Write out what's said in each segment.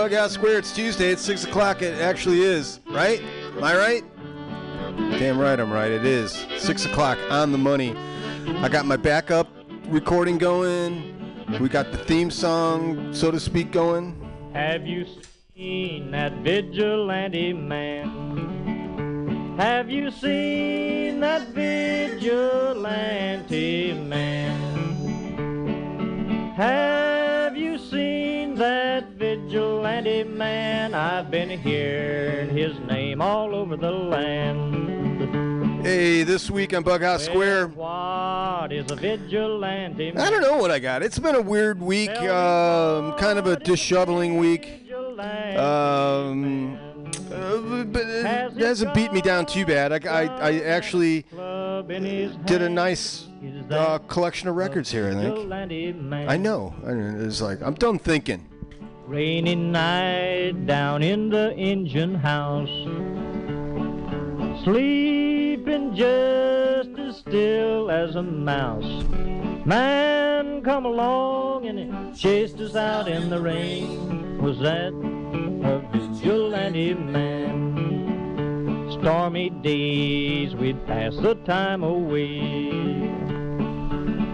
Bughouse Square. It's Tuesday. It's 6 o'clock. It actually is, right? Am I right? Damn right I'm right. It is. 6 o'clock on the money. I got my backup recording going. We got the theme song, so to speak, going. Have you seen that vigilante man? Have you seen that vigilante man? Have vigilante man? I've been hearing his name all over the land. Hey, this week on Bughouse Square. What is a vigilante man? I don't know what I got. It's been a weird week, um, kind of a disheveling week. Um, uh, but it hasn't beat me down too bad. I, I, I actually did a nice uh, collection of records here, I think. I know. I mean, It's like, I'm done thinking. Rainy night down in the engine house. Sleeping just as still as a mouse. Man come along and chased us out in the rain. Was that a vigilante man? Stormy days we'd pass the time away.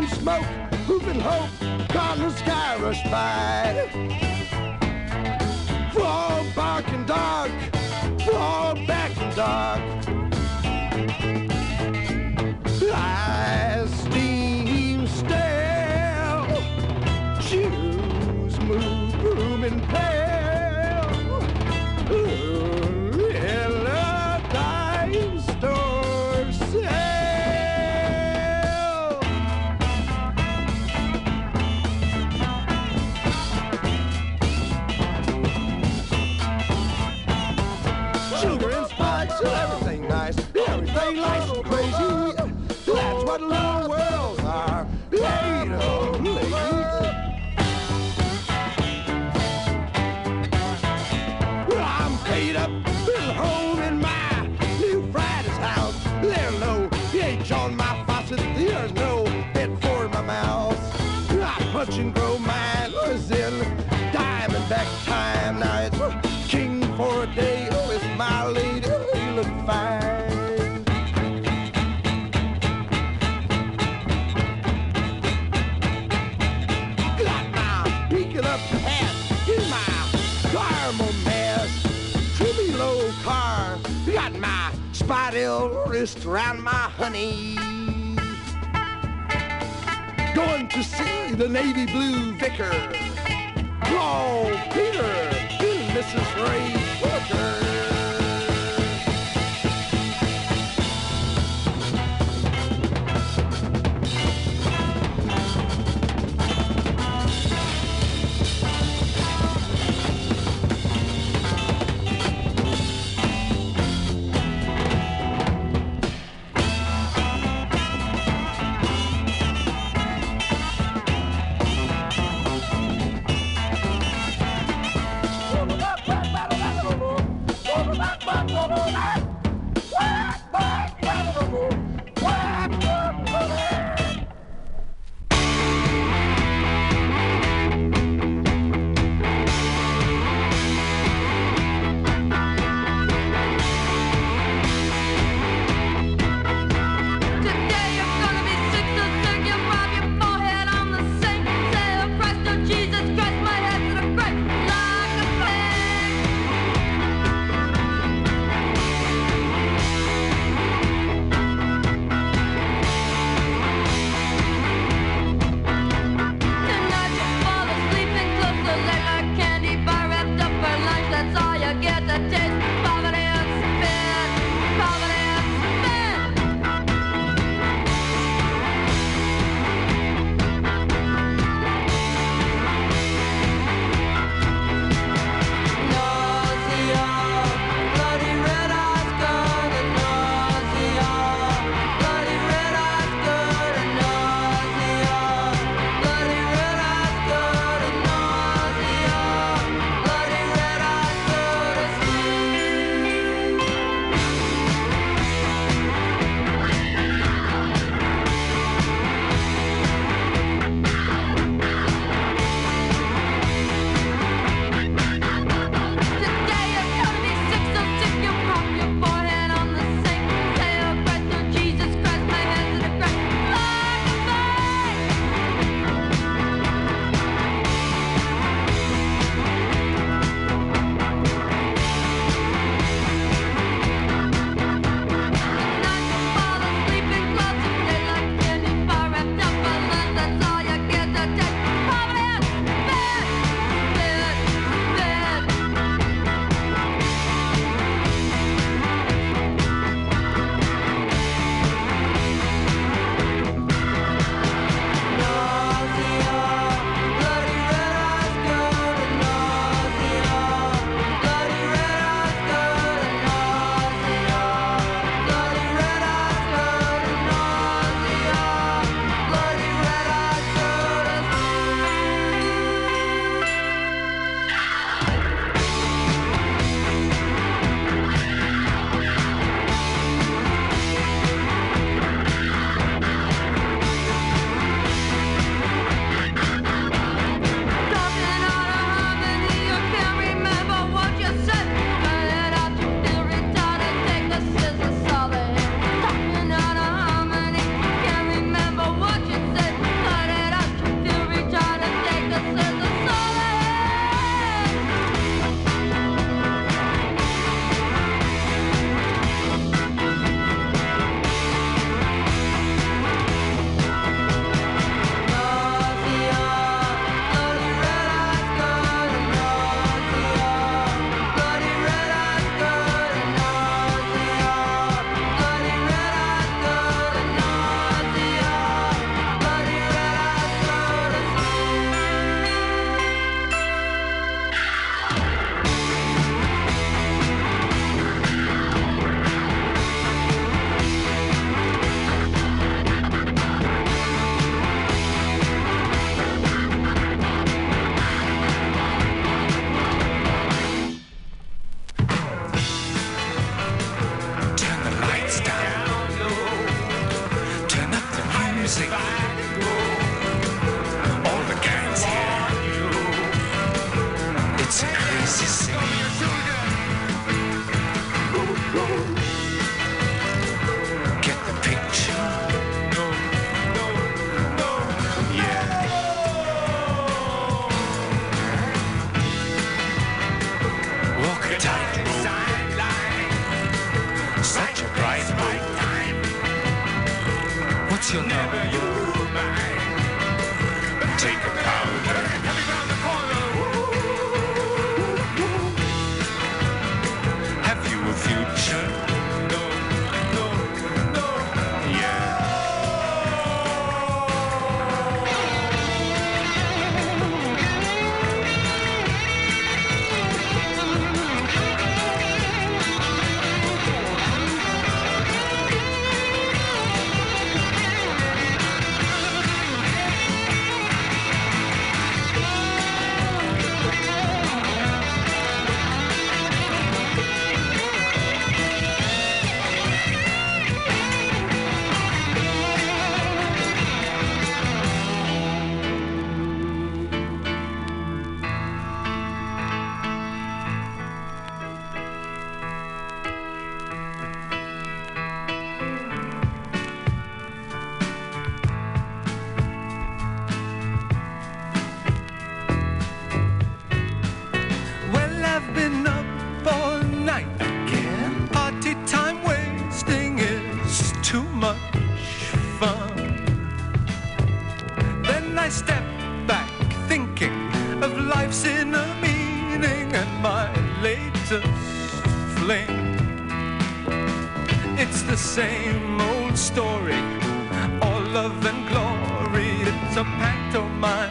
and smoke, hoop and hope, cause the sky rush by. Latest fling. It's the same old story, all love and glory. It's a pantomime.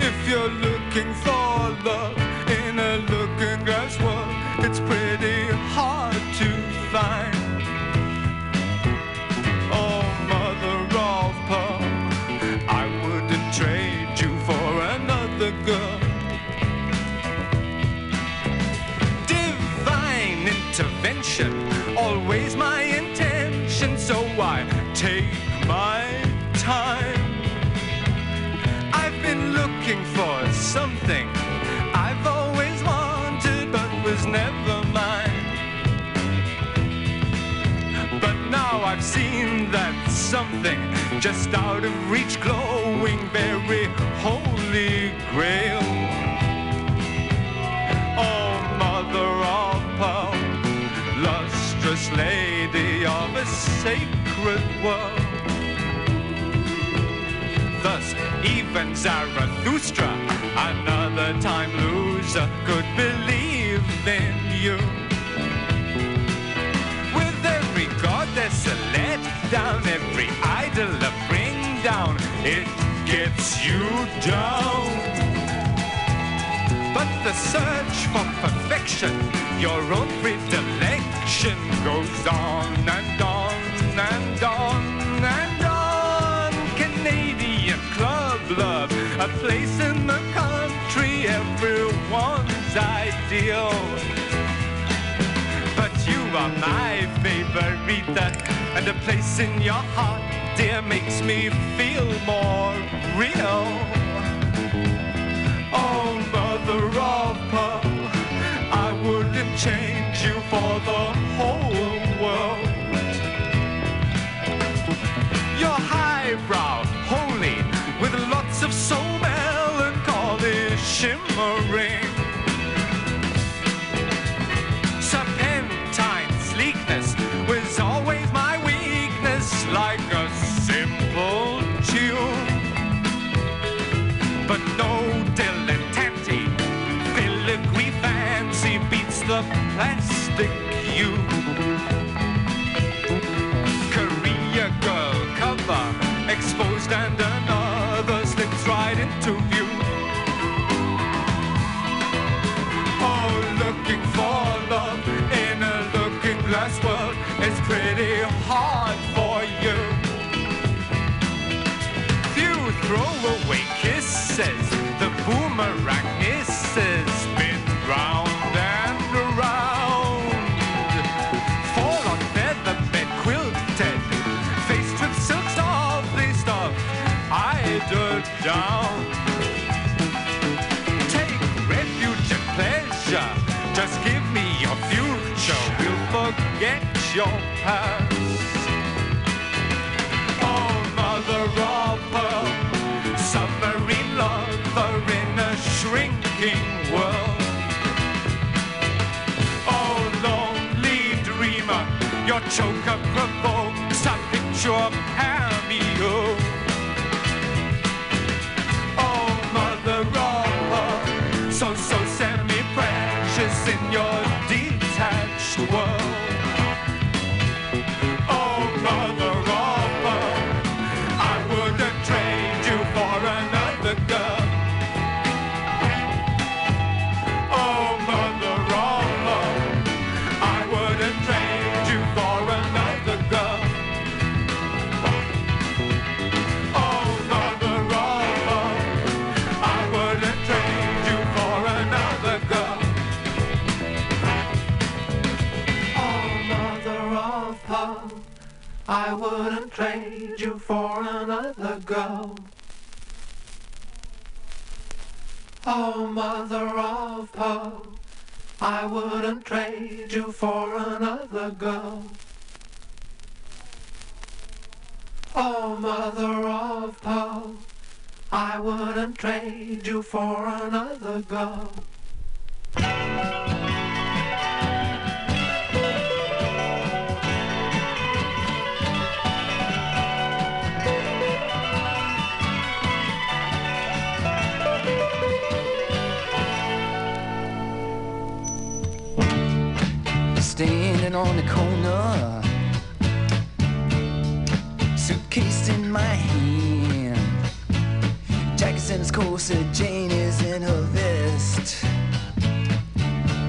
If you're looking for something just out of reach, glowing very holy grail. Oh, mother of pearl, lustrous lady of a sacred world. Thus, even Zarathustra, another time loser, could believe in you. With every goddess a let down, every idol a bring down, it gets you down. But the search for perfection, your own predilection, goes on and on and on and on. Canadian club love, a place in the country, everyone's ideal. Are my favorita, and a place in your heart, dear, makes me feel more real. Oh, mother of pearl, I wouldn't change you for the whole exposed and your past. Oh, mother of pearl, submarine lover in a shrink working world. Oh, lonely dreamer, your choker provokes a picture of cameo. Oh, mother of pearl, so, so I wouldn't trade you for another girl. Oh, mother of pearl, I wouldn't trade you for another girl. Oh, mother of pearl, I wouldn't trade you for another girl. Standing on the corner, suitcase in my hand. Jack's in his corset, Jane is in her vest.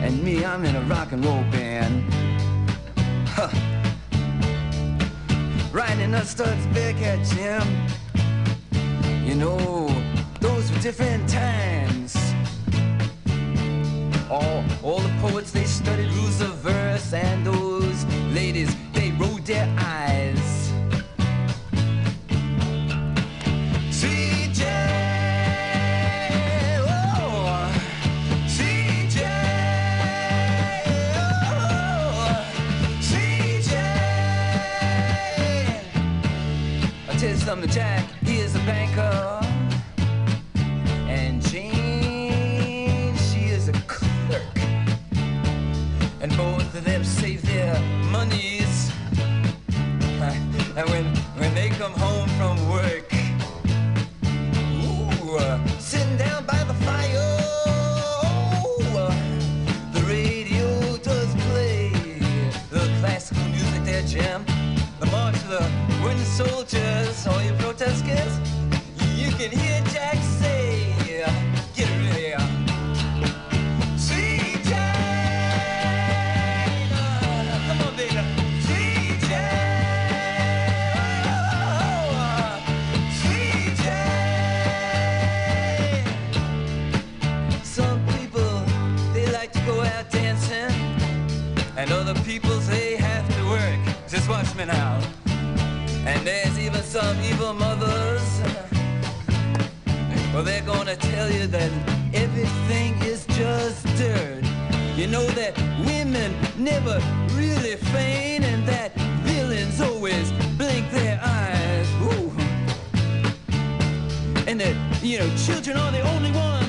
And me, I'm in a rock and roll band. Huh. Riding a Stutz Bearcat Jim. You know, those were different times. All, all the poets, they studied rules of verse, and those ladies, they rolled their eyes. CJ, oh, CJ, oh, CJ. I tell you something, Jack, he is a banker. And both of them save their monies. And when, when they come home from work, ooh, gonna tell you that everything is just dirt. You know that women never really faint, and that villains always blink their eyes. Ooh. And that, you know, children are the only ones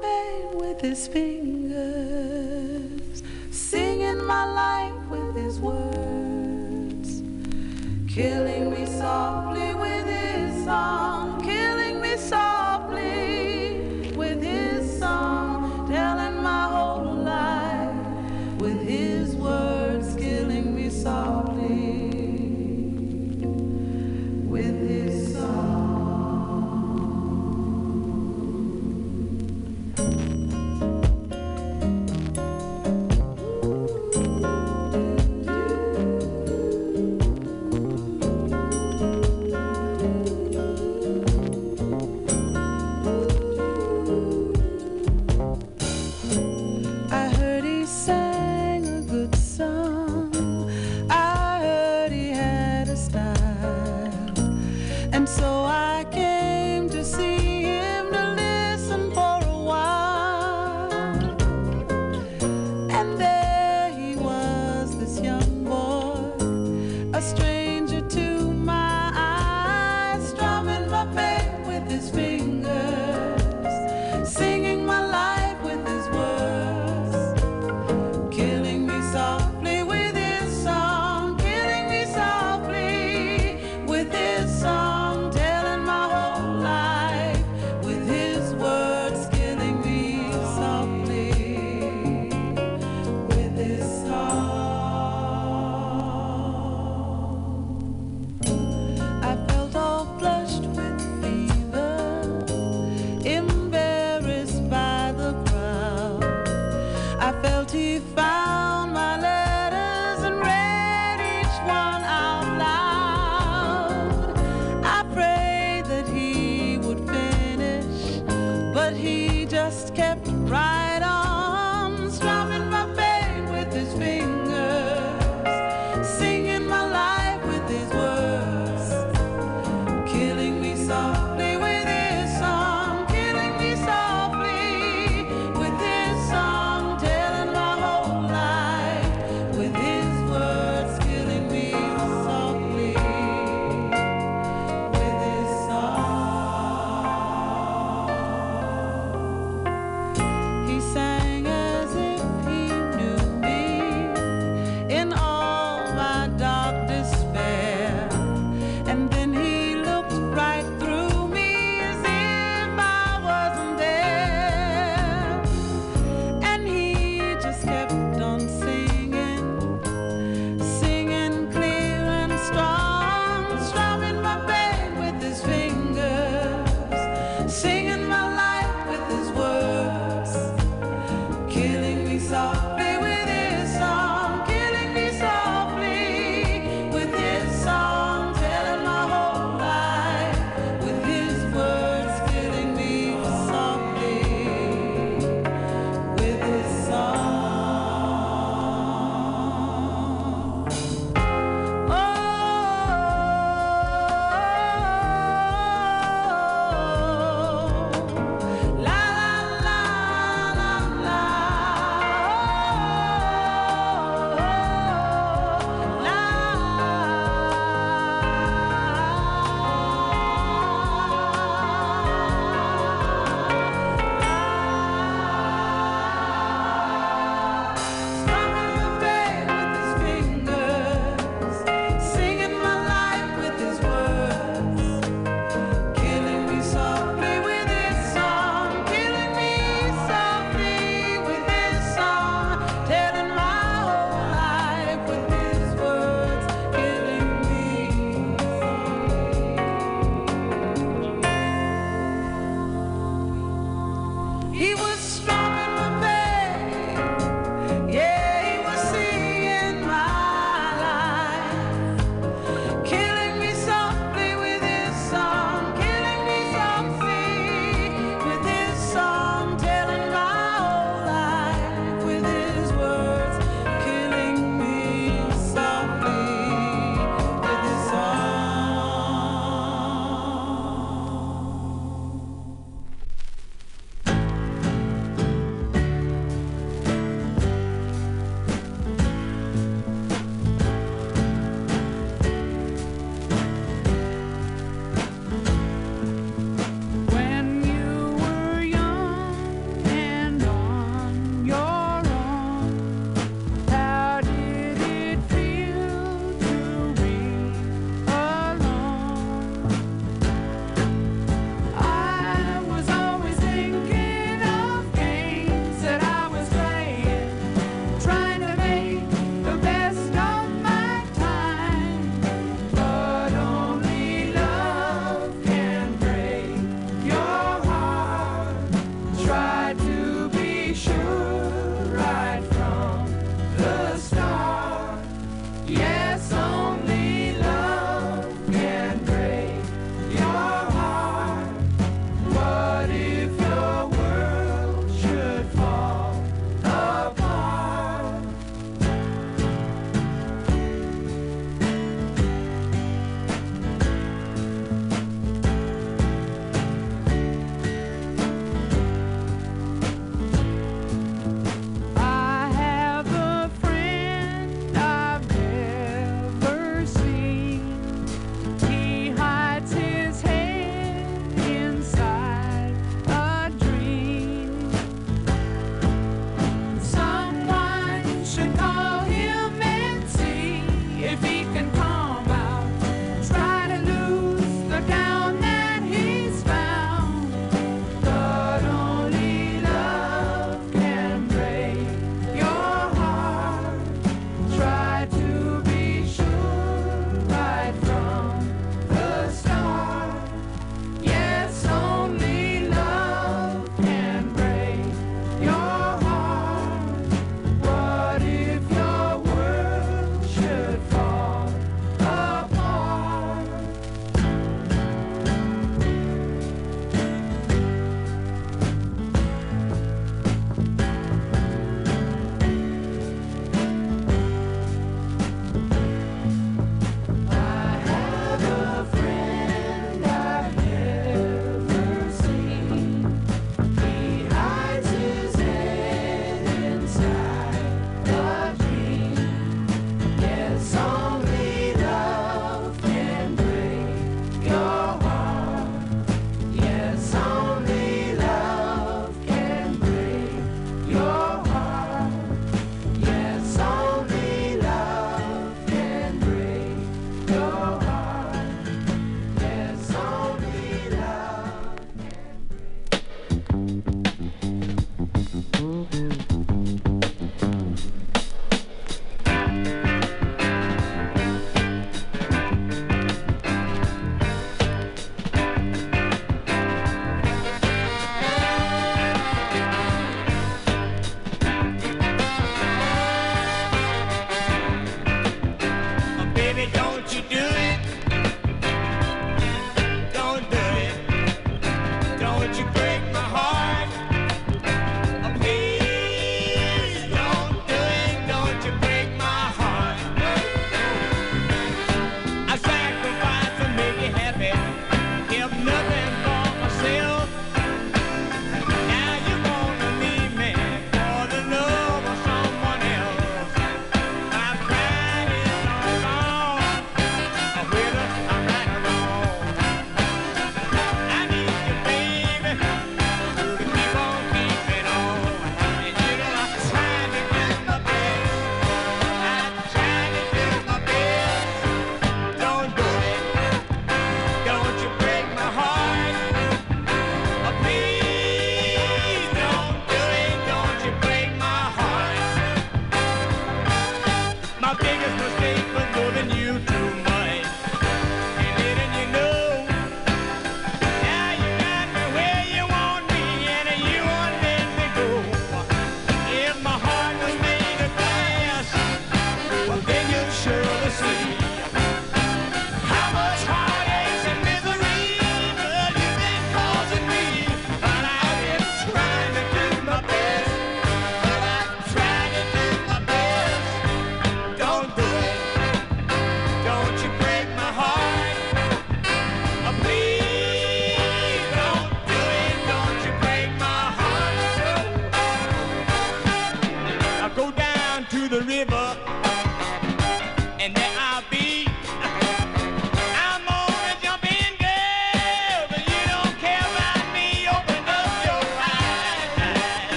pain with his fingers,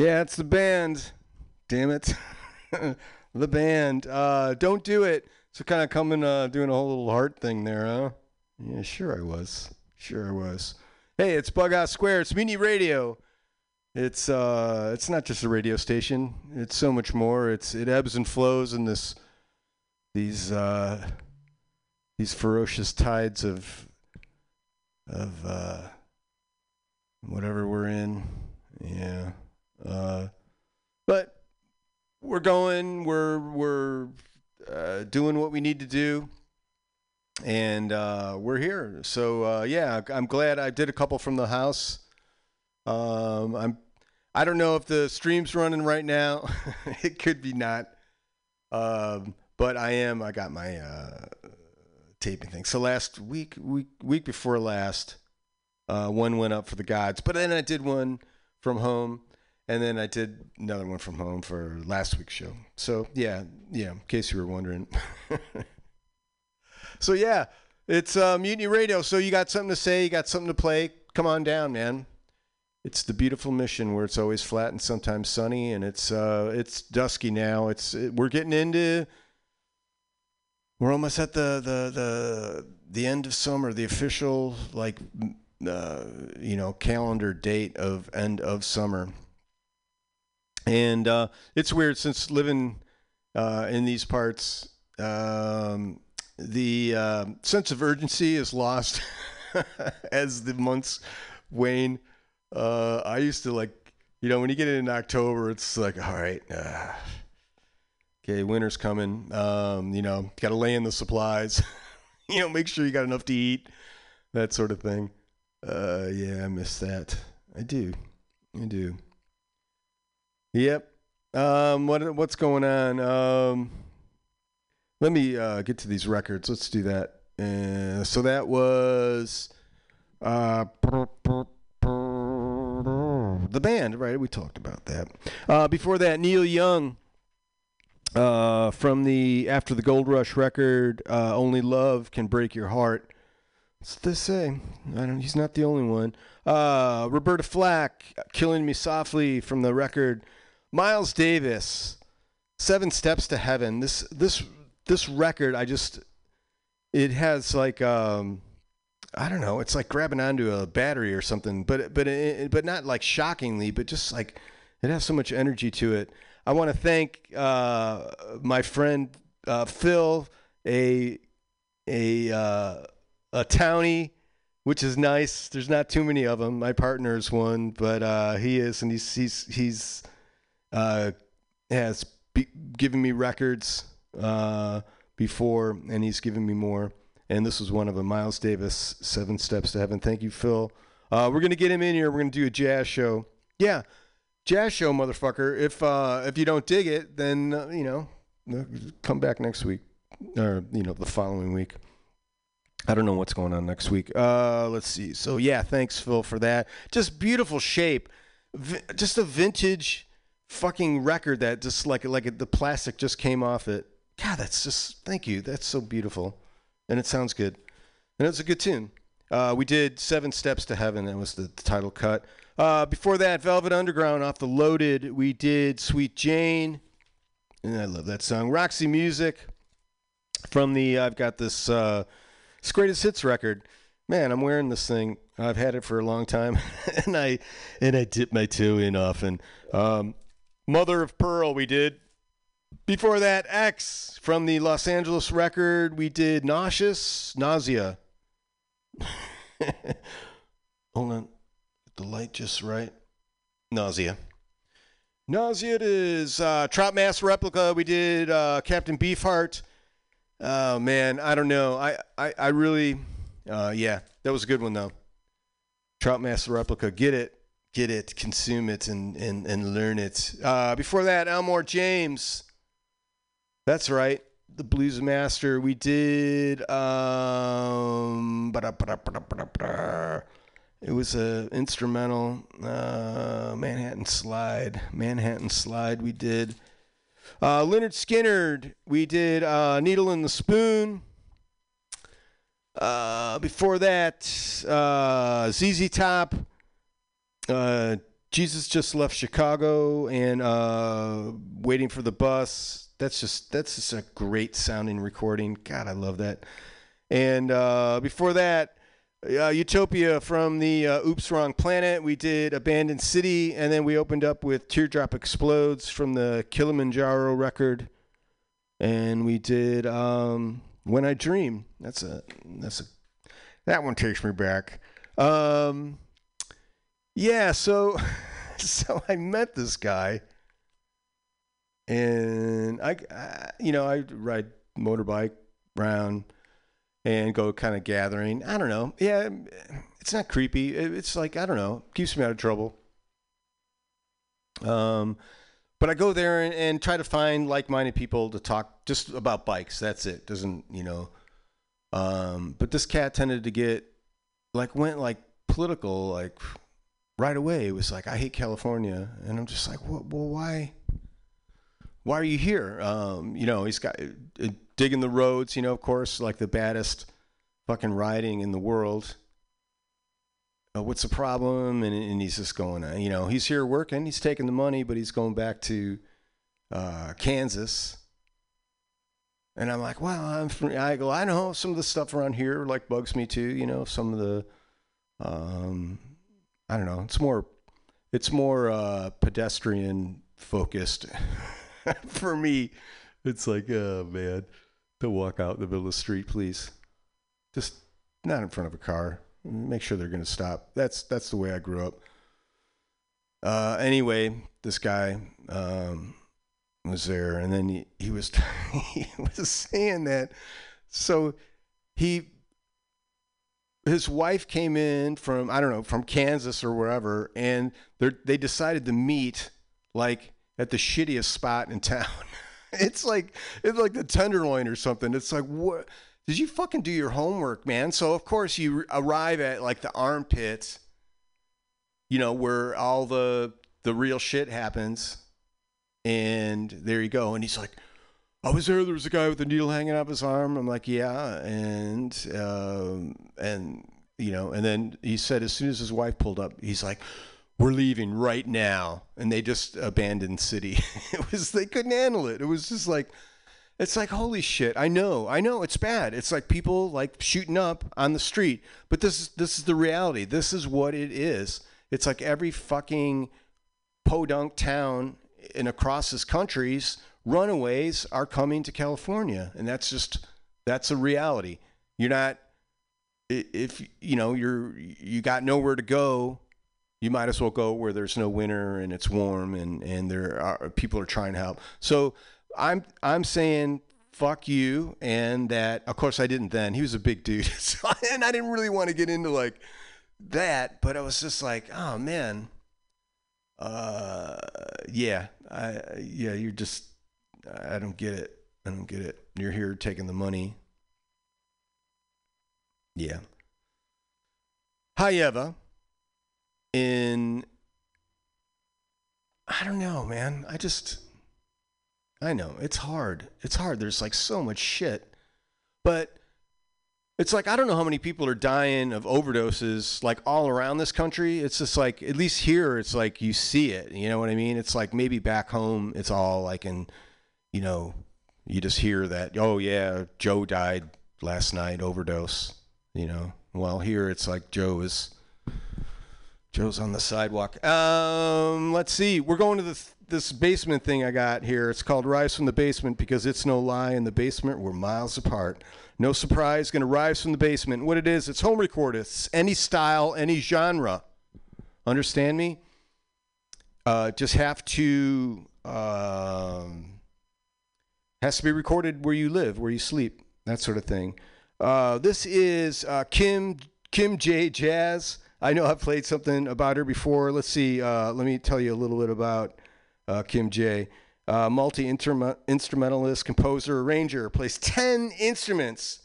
Yeah, it's the band. Damn it. the band. Uh, don't do it. So kind of coming, uh, doing a whole little heart thing there, huh? Yeah, sure I was. Sure I was. Hey, it's Bughouse Square. It's Mutiny Radio. It's uh, it's not just a radio station. It's so much more. It's it ebbs and flows in this these uh, these ferocious tides of of uh, whatever we're in. Yeah. Uh, but we're going. We're we're uh, doing what we need to do, and uh, we're here. So uh, yeah, I'm glad I did a couple from the house. Um, I'm. I don't know if the stream's running right now. it could be not. Um, but I am. I got my uh, taping thing. So last week, week week before last, uh, one went up for the gods. But then I did one from home, and then I did another one from home for last week's show. So yeah, yeah. In case you were wondering. so yeah, it's uh, Mutiny Radio. So you got something to say? You got something to play? Come on down, man. It's the beautiful mission where it's always flat and sometimes sunny, and it's uh, it's dusky now. It's it, we're getting into we're almost at the the the the end of summer, the official like uh, you know calendar date of end of summer. And uh, it's weird since living uh, in these parts, um, the uh, sense of urgency is lost as the months wane. Uh, I used to like, you know, when you get in October, it's like, all right, uh, okay, winter's coming. Um, you know, got to lay in the supplies. you know, make sure you got enough to eat, that sort of thing. Uh, yeah, I miss that. I do. I do. Yep. Um, what what's going on? Um, let me uh, get to these records. Let's do that. Uh, so that was uh, the band, right? We talked about that. Uh, before that, Neil Young uh, from the After the Gold Rush record, uh, "Only Love Can Break Your Heart." What's they say? I don't. He's not the only one. Uh, Roberta Flack, "Killing Me Softly" from the record. Miles Davis, Seven Steps to Heaven. This this this record, I just it has like um I don't know, it's like grabbing onto a battery or something, but but it, but not like shockingly, but just like it has so much energy to it. I want to thank uh, my friend uh, Phil, a a uh, a townie, which is nice. There's not too many of them. My partner is one, but uh, he is, and he's he's he's uh, has be- given me records uh, before, and he's given me more. And this was one of them. Miles Davis, Seven Steps to Heaven. Thank you, Phil. Uh, we're gonna get him in here. We're gonna do a jazz show. Yeah, jazz show, motherfucker. If uh, if you don't dig it, then uh, you know, uh, come back next week, or you know, the following week. I don't know what's going on next week. Uh, let's see. So yeah, thanks Phil for that. Just beautiful shape. Vi- just a vintage fucking record that just like like the plastic just came off it. God, that's just thank you. That's so beautiful, and it sounds good, and it's a good tune. Uh, we did Seven Steps to Heaven. That was the title cut. Uh, before that, Velvet Underground off the Loaded. We did Sweet Jane, and I love that song. Roxy Music from the. I've got this. Uh, it's greatest hits record. Man, I'm wearing this thing. I've had it for a long time, and I and I dip my toe in often. Um, Mother of Pearl, we did. Before that, X from the Los Angeles record, we did Nauseous, Nausea. Hold on, get the light just right. Nausea. Nausea it is. Uh, Trout Mask Replica, we did uh, Captain Beefheart. Oh man, I don't know. I I, I really, uh, yeah, that was a good one though. Trout Mask Replica, get it, get it, consume it, and and and learn it. Uh, before that, Elmore James. That's right, the Blues Master. We did. Um, it was a instrumental. Uh, Manhattan Slide. Manhattan Slide. We did. Uh, Lynyrd Skynyrd, we did uh, Needle in the Spoon. Uh, before that, uh, ZZ Top, uh, Jesus just left Chicago and uh, waiting for the bus. That's just that's just a great sounding recording. God, I love that. And uh, before that, uh, Utopia from the uh, Oops Wrong Planet. We did Abandoned City, and then we opened up with Teardrop Explodes from the Kilimanjaro record, and we did um, When I Dream. That's a that's a that one takes me back. Um, yeah, so so I met this guy, and I, I you know I ride motorbike around and go kind of gathering. I don't know. Yeah, it's not creepy. It's like I don't know, keeps me out of trouble. Um, but I go there and, and try to find like-minded people to talk just about bikes. That's it. Doesn't you know? Um, but this cat tended to get like went like political like right away. It was like I hate California, and I'm just like, well, well why? Why are you here? Um, you know, he's got uh, digging the roads. You know, of course, like the baddest fucking riding in the world. Uh, what's the problem? And, and he's just going, uh, you know, he's here working. He's taking the money, but he's going back to uh, Kansas. And I'm like, well, I'm from, I go, I know some of the stuff around here like bugs me too. You know, some of the, um, I don't know. It's more, it's more uh, pedestrian focused. For me, it's like, oh man, to walk out in the middle of the street, please. Just not in front of a car. Make sure they're going to stop. That's that's the way I grew up. Uh, anyway, this guy um, was there, and then he, he was he was saying that. So he his wife came in from I don't know from Kansas or wherever, and they decided to meet like at the shittiest spot in town. it's like it's like the Tenderloin or something. It's like what did you fucking do your homework, man? So of course you arrive at like the armpit, you know where all the the real shit happens, and there you go. And he's like. I was there. There was a guy with a needle hanging out his arm. I'm like, yeah, and um, and you know, and then he said as soon as his wife pulled up, he's like, "We're leaving right now," and they just abandoned city. it was they couldn't handle it. It was just like, it's like holy shit. I know, I know, it's bad. It's like people like shooting up on the street, but this is this is the reality. This is what it is. It's like every fucking podunk town in across this country's runaways are coming to California, and that's just that's a reality. You're not if you know you're you got nowhere to go. You might as well go where there's no winter and it's warm and and there are people are trying to help. So I'm I'm saying fuck you and that of course I didn't then. He was a big dude. So, and I didn't really want to get into like that, but I was just like, oh man, uh, yeah, I, yeah, you're just, I don't get it. I don't get it. You're here taking the money. Yeah. However, in, I don't know, man. I just, I know it's hard. It's hard. There's like so much shit, but it's like I don't know how many people are dying of overdoses like all around this country. It's just like at least here it's like you see it, you know what I mean? It's like maybe back home it's all like in you know, you just hear that, oh yeah, Joe died last night overdose, you know. Well, here it's like Joe is Joe's on the sidewalk. Um, let's see. We're going to this this basement thing I got here. It's called Rise from the Basement because it's no lie. In the basement, we're miles apart. No surprise, going to rise from the basement. What it is, it's home recorded. It's any style, any genre. Understand me? Uh, just have to um, has to be recorded where you live, where you sleep, that sort of thing. Uh, this is uh, Kim Kim J Jazz. I know I've played something about her before. Let's see. Uh, let me tell you a little bit about uh, Kim J. Uh, multi instrumentalist, composer, arranger, plays 10 instruments.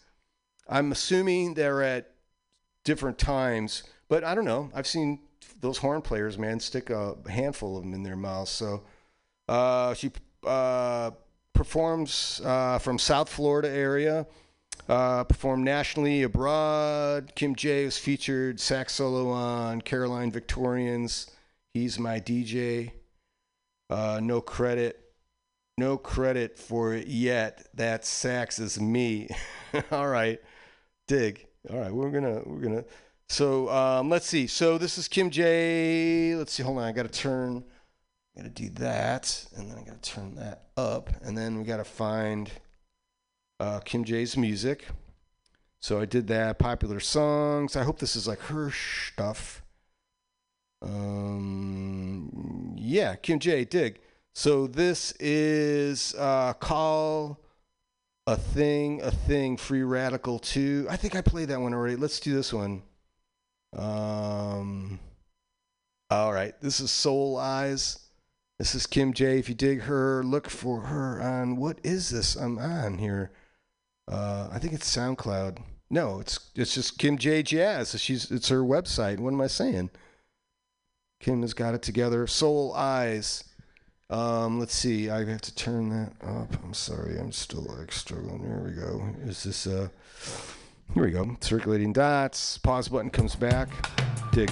I'm assuming they're at different times, but I don't know. I've seen those horn players, man, stick a handful of them in their mouths. So uh, she performs uh, from South Florida area. Uh, performed nationally abroad. Kim J was featured sax solo on Caroline Victorians He's my DJ. Uh, no credit. No credit for it yet. That sax is me. All right. Dig. All right, we're gonna we're gonna. So um, let's see. So this is Kim J. Let's see. Hold on. I got to turn. I got to do that, and then I got to turn that up, and then we got to find uh, Kim J's music. So I did that. Popular songs. I hope this is like her stuff. Um, yeah, Kim J. Dig. So this is uh, call a thing, a thing, free radical two. I think I played that one already. Let's do this one. Um, all right, this is Soul Eyes. This is Kim J. If you dig her, look for her on what is this I'm on here? Uh, I think it's SoundCloud. No, it's it's just Kim J Jazz. She's it's her website. What am I saying? Kim has got it together. Soul Eyes. Um, let's see. I have to turn that up. I'm sorry. I'm still like struggling. Here we go. Is this uh? Here we go. Circulating dots. Pause button comes back. Dig.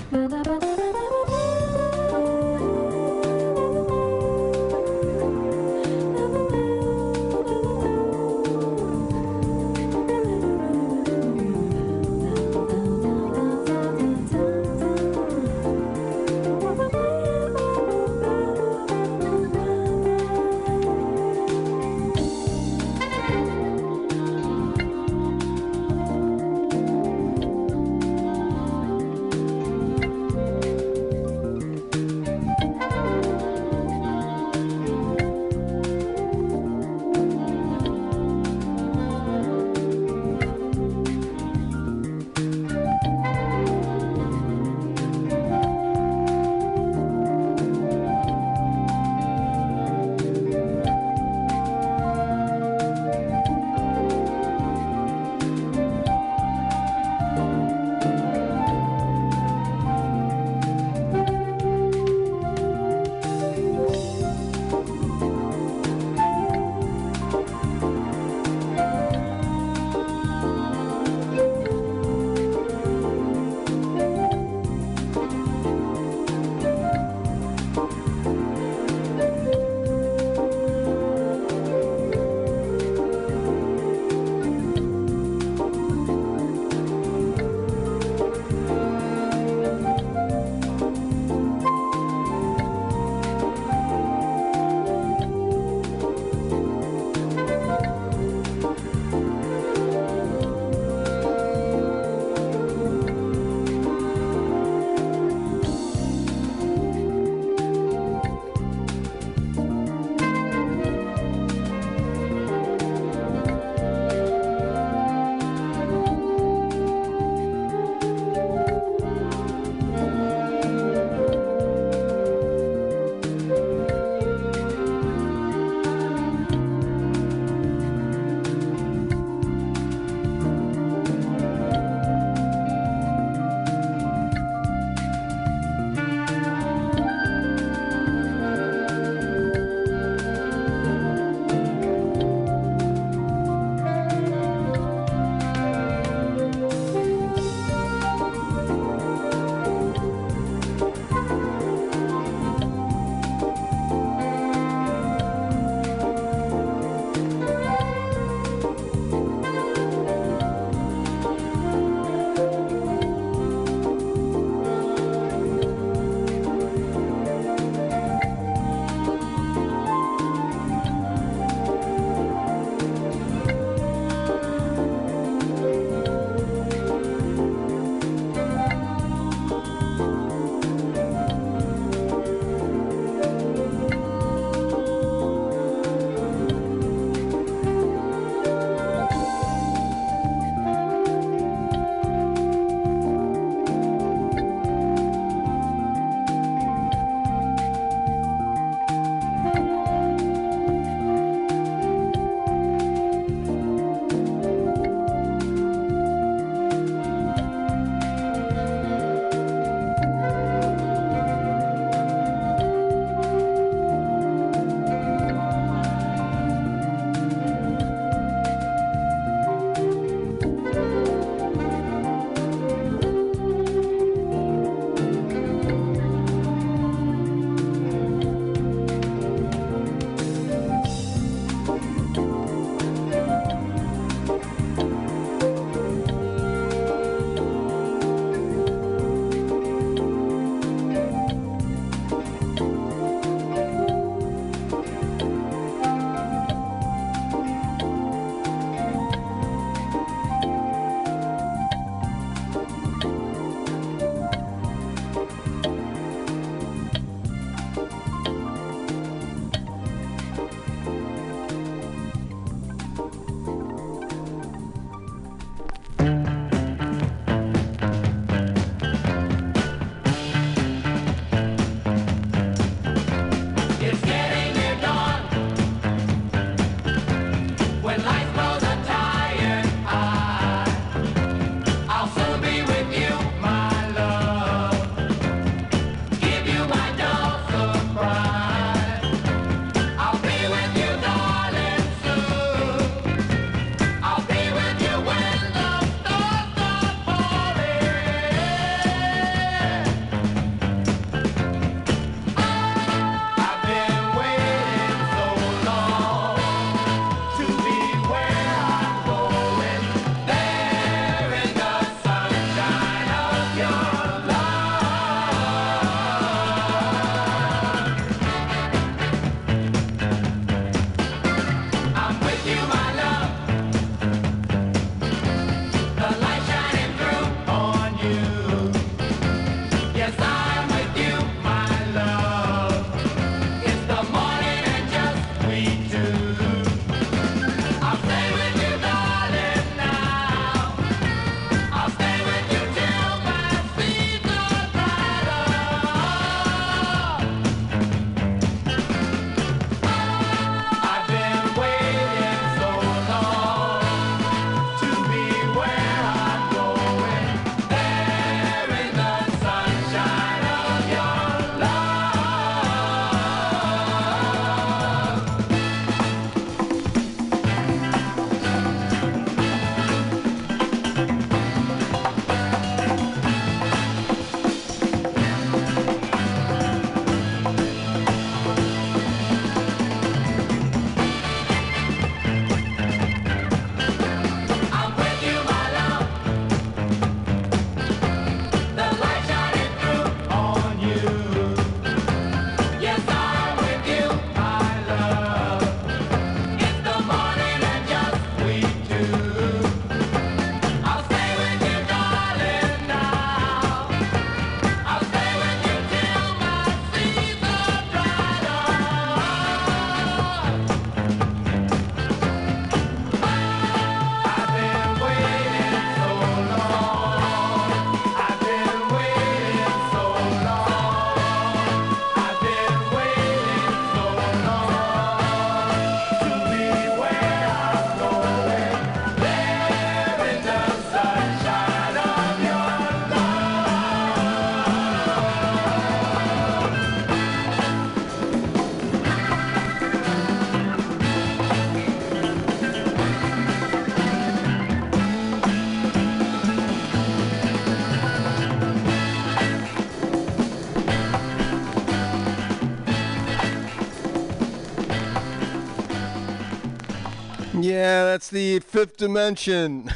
Yeah, that's the fifth dimension.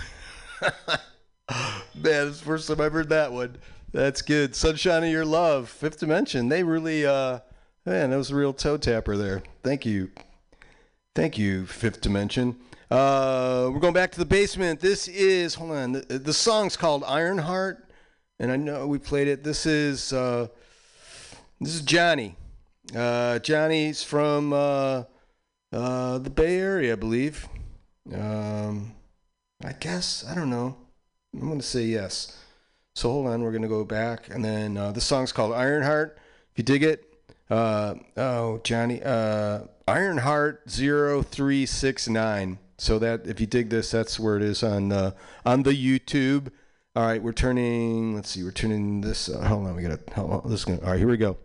Man, it's the first time I've heard that one. That's good. Sunshine of Your Love, Fifth Dimension. They really, uh, man, that was a real toe tapper there. Thank you. Thank you, Fifth Dimension. Uh, we're going back to the basement. This is, hold on, the, the song's called Ironheart, and I know we played it. This is, uh, this is Johnny. Uh, Johnny's from uh, uh, the Bay Area, I believe. Um, I guess I don't know. I'm gonna say yes. So hold on, we're gonna go back, and then uh, the song's called Ironheart. If you dig it, uh, oh Johnny, uh, Ironheart 0369. So that if you dig this, that's where it is on uh, on the YouTube. All right, we're turning. Let's see, we're turning this. Uh, hold on, we gotta. Hold on, this is gonna. All right, here we go.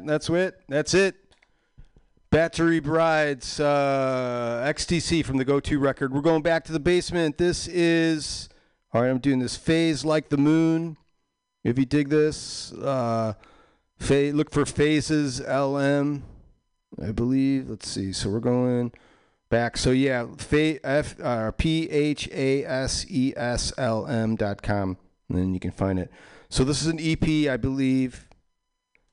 Yeah, that's it. That's it. Battery Brides, uh, XTC from the Go To record. We're going back to the basement. This is, all right, I'm doing this phase like the moon. If you dig this, uh, fa- look for phases LM, I believe. Let's see. So we're going back. So yeah, fa- F, uh, P H A S E S L M dot com. And then you can find it. So this is an EP, I believe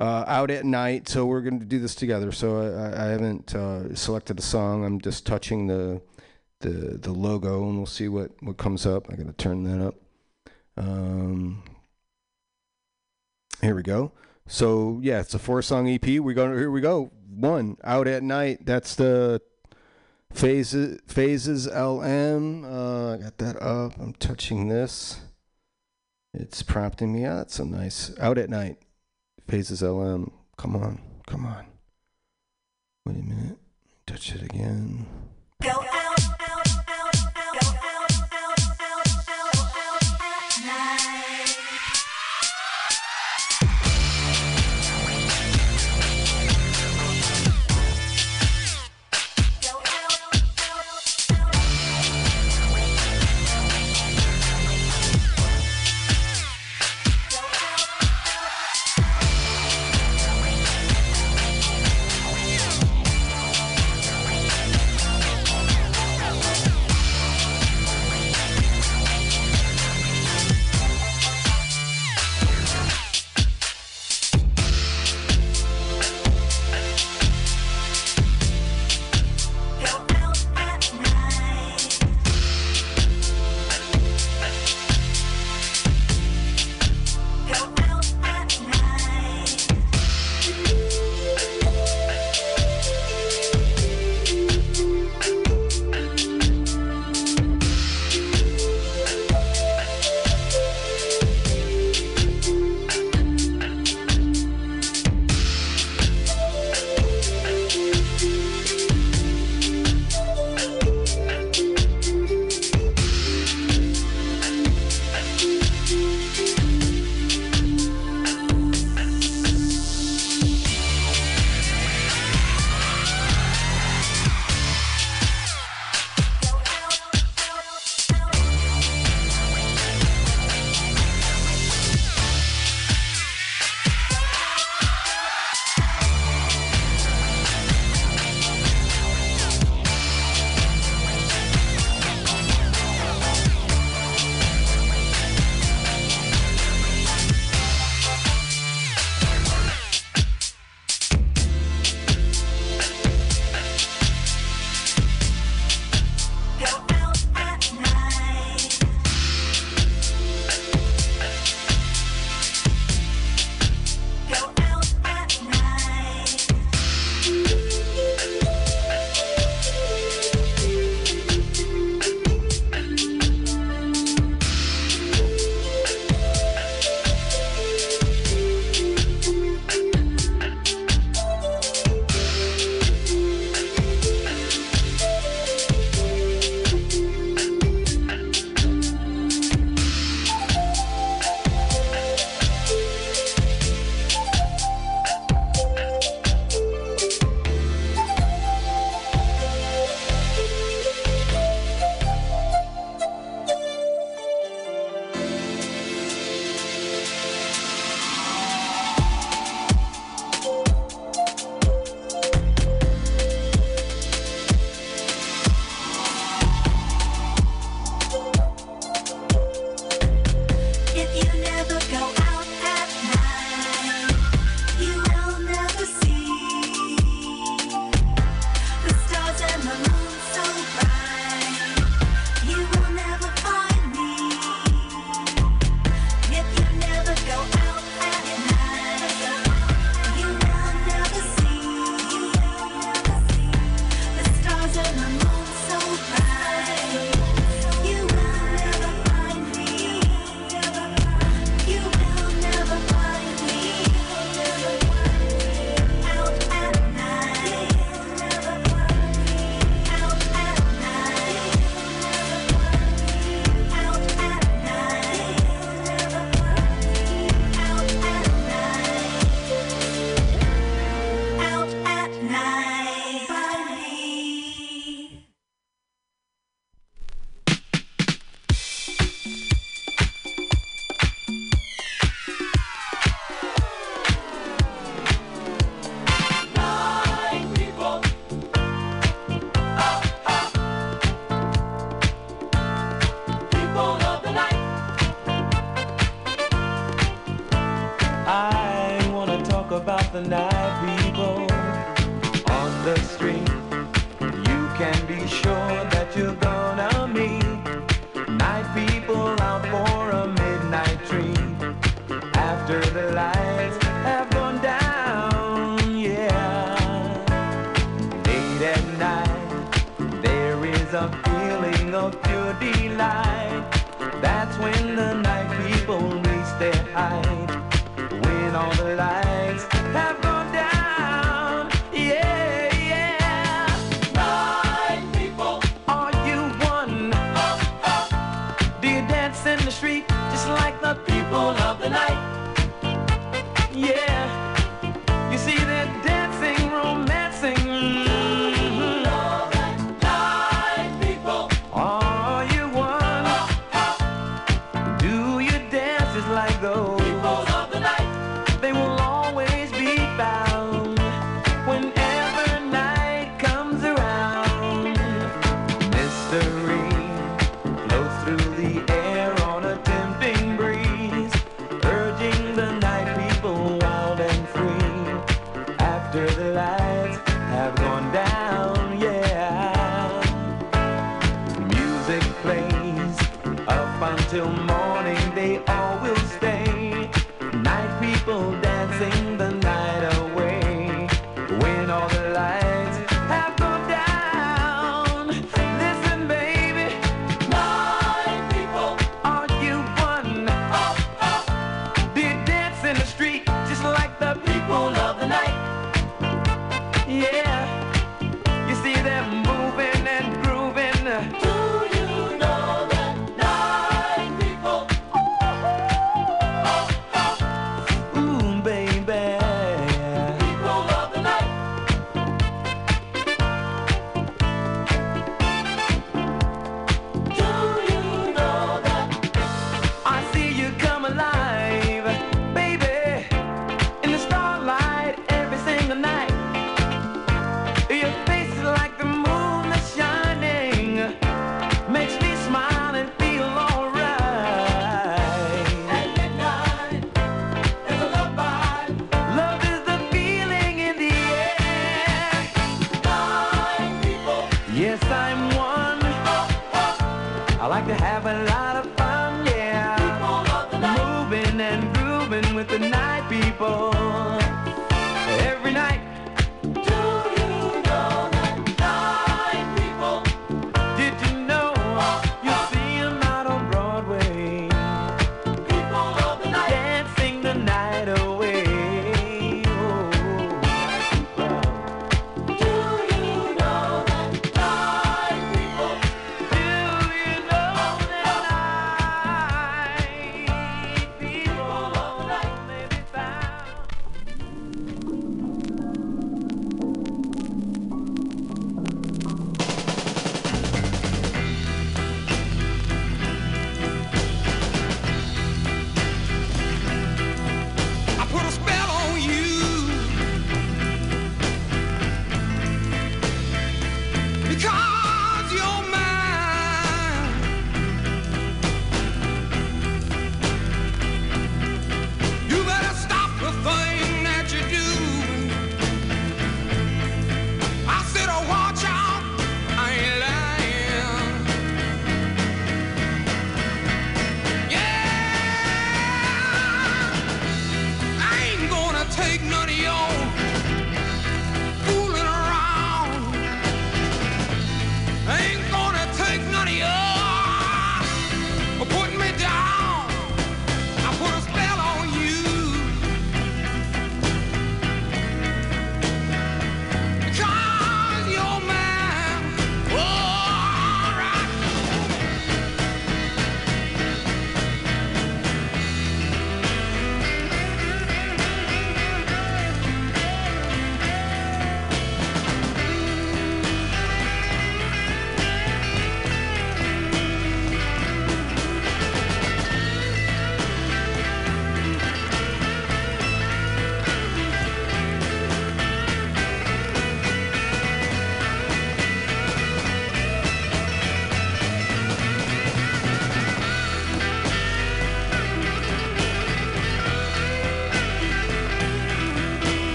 uh, out at night. So we're going to do this together. So I, I haven't uh, selected a song. I'm just touching the the the logo, and we'll see what what comes up. I got to turn that up. Um, here we go. So yeah, it's a four song EP. We go here we go. One out at night. That's the phases phases LM. Uh, I got that up. I'm touching this. It's prompting me. Ah, that's a nice out at night. Phases LM. Come on, come on. Wait a minute. Touch it again. Go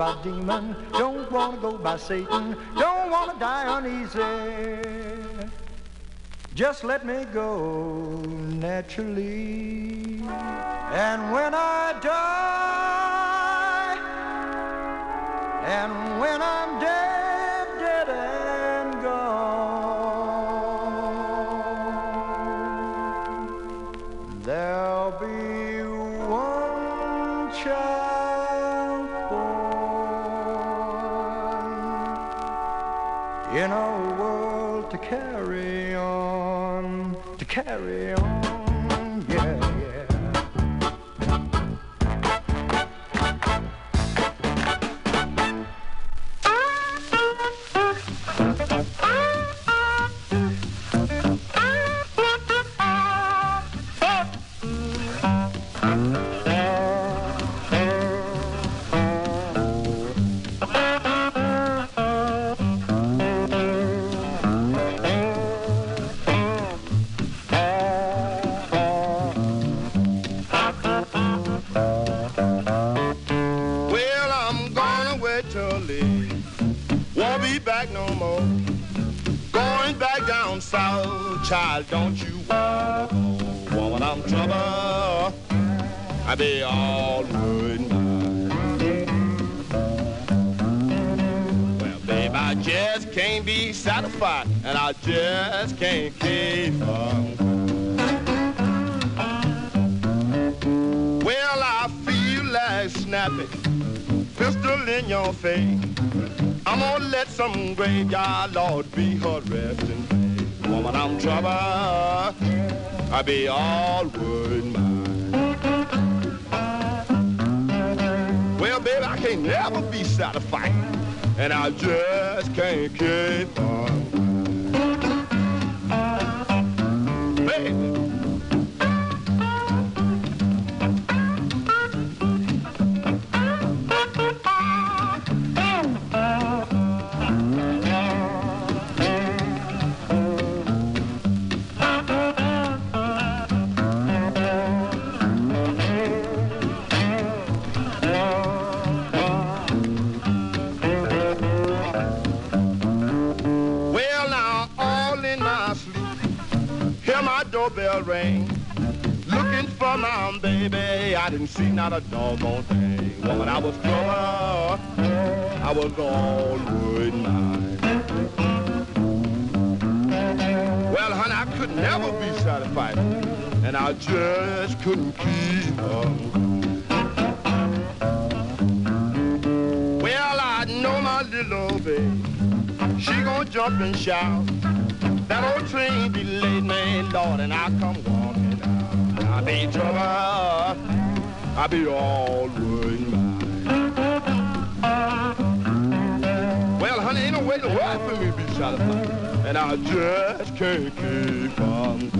by demon, don't want to go by Satan, don't want to die uneasy. Just let me go naturally. And when I die, and when I be all good. Well, babe, I just can't be satisfied, and I just can't keep on. Well, I feel like snapping, pistol in your face. I'm gonna let some graveyard lord be her resting place. Woman, I'm trouble. I be all wood. can't never be satisfied. And I just can't keep on. Baby. Thing. I was trouble, I was. Well, honey, I could never be satisfied, and I just couldn't keep her. Well, I know my little baby, she gon' jump and shout. That old train delayed me, Lord, and I come walking out. I be trouble, I be always mine. Well, honey, ain't no way the world for me to be satisfied, and I just can't keep from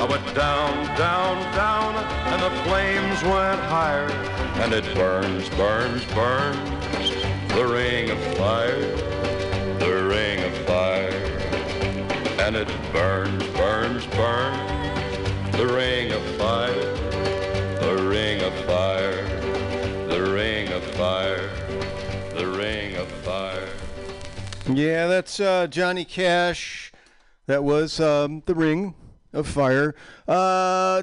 I went down, down, down, and the flames went higher. And it burns, burns, burns. The ring of fire, the ring of fire. And it burns, burns, burns. The ring of fire, the ring of fire, the ring of fire, the ring of fire. Yeah, that's uh, Johnny Cash. That was um, the Ring of Fire. Uh,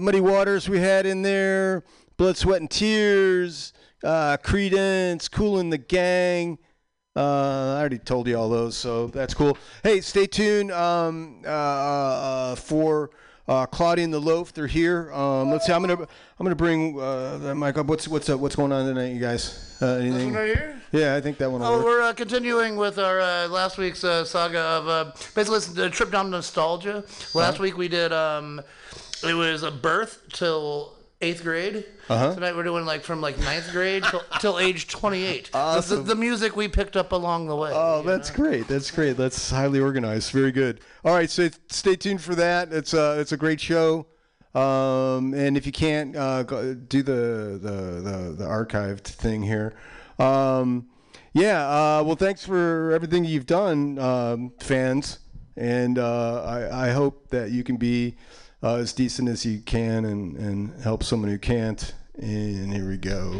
Muddy Waters we had in there. Blood, Sweat, and Tears. Uh, Creedence, Kool and the Gang. Uh, I already told you all those, so that's cool. Hey, stay tuned um, uh, uh, for uh, Claudia and the Loaf. They're here. Um, let's see. I'm gonna I'm gonna bring uh, that mic up. What's what's up? what's going on tonight, you guys? Uh, anything? one right here? Yeah, I think that one. will Oh, work. we're uh, continuing with our uh, last week's uh, saga of uh, basically it's the trip down nostalgia. Last week we did um, it was a birth till eighth grade. Uh-huh. Tonight we're doing like from like ninth grade till, till age twenty eight. Awesome. The, the music we picked up along the way. Oh, that's great. That's great. That's highly organized. Very good. All right, so stay tuned for that. It's a it's a great show. Um, and if you can't uh, go, do the, the the the archived thing here, um, yeah. Uh, well, thanks for everything you've done, um, fans. And uh, I I hope that you can be uh, as decent as you can and, and help someone who can't. And here we go.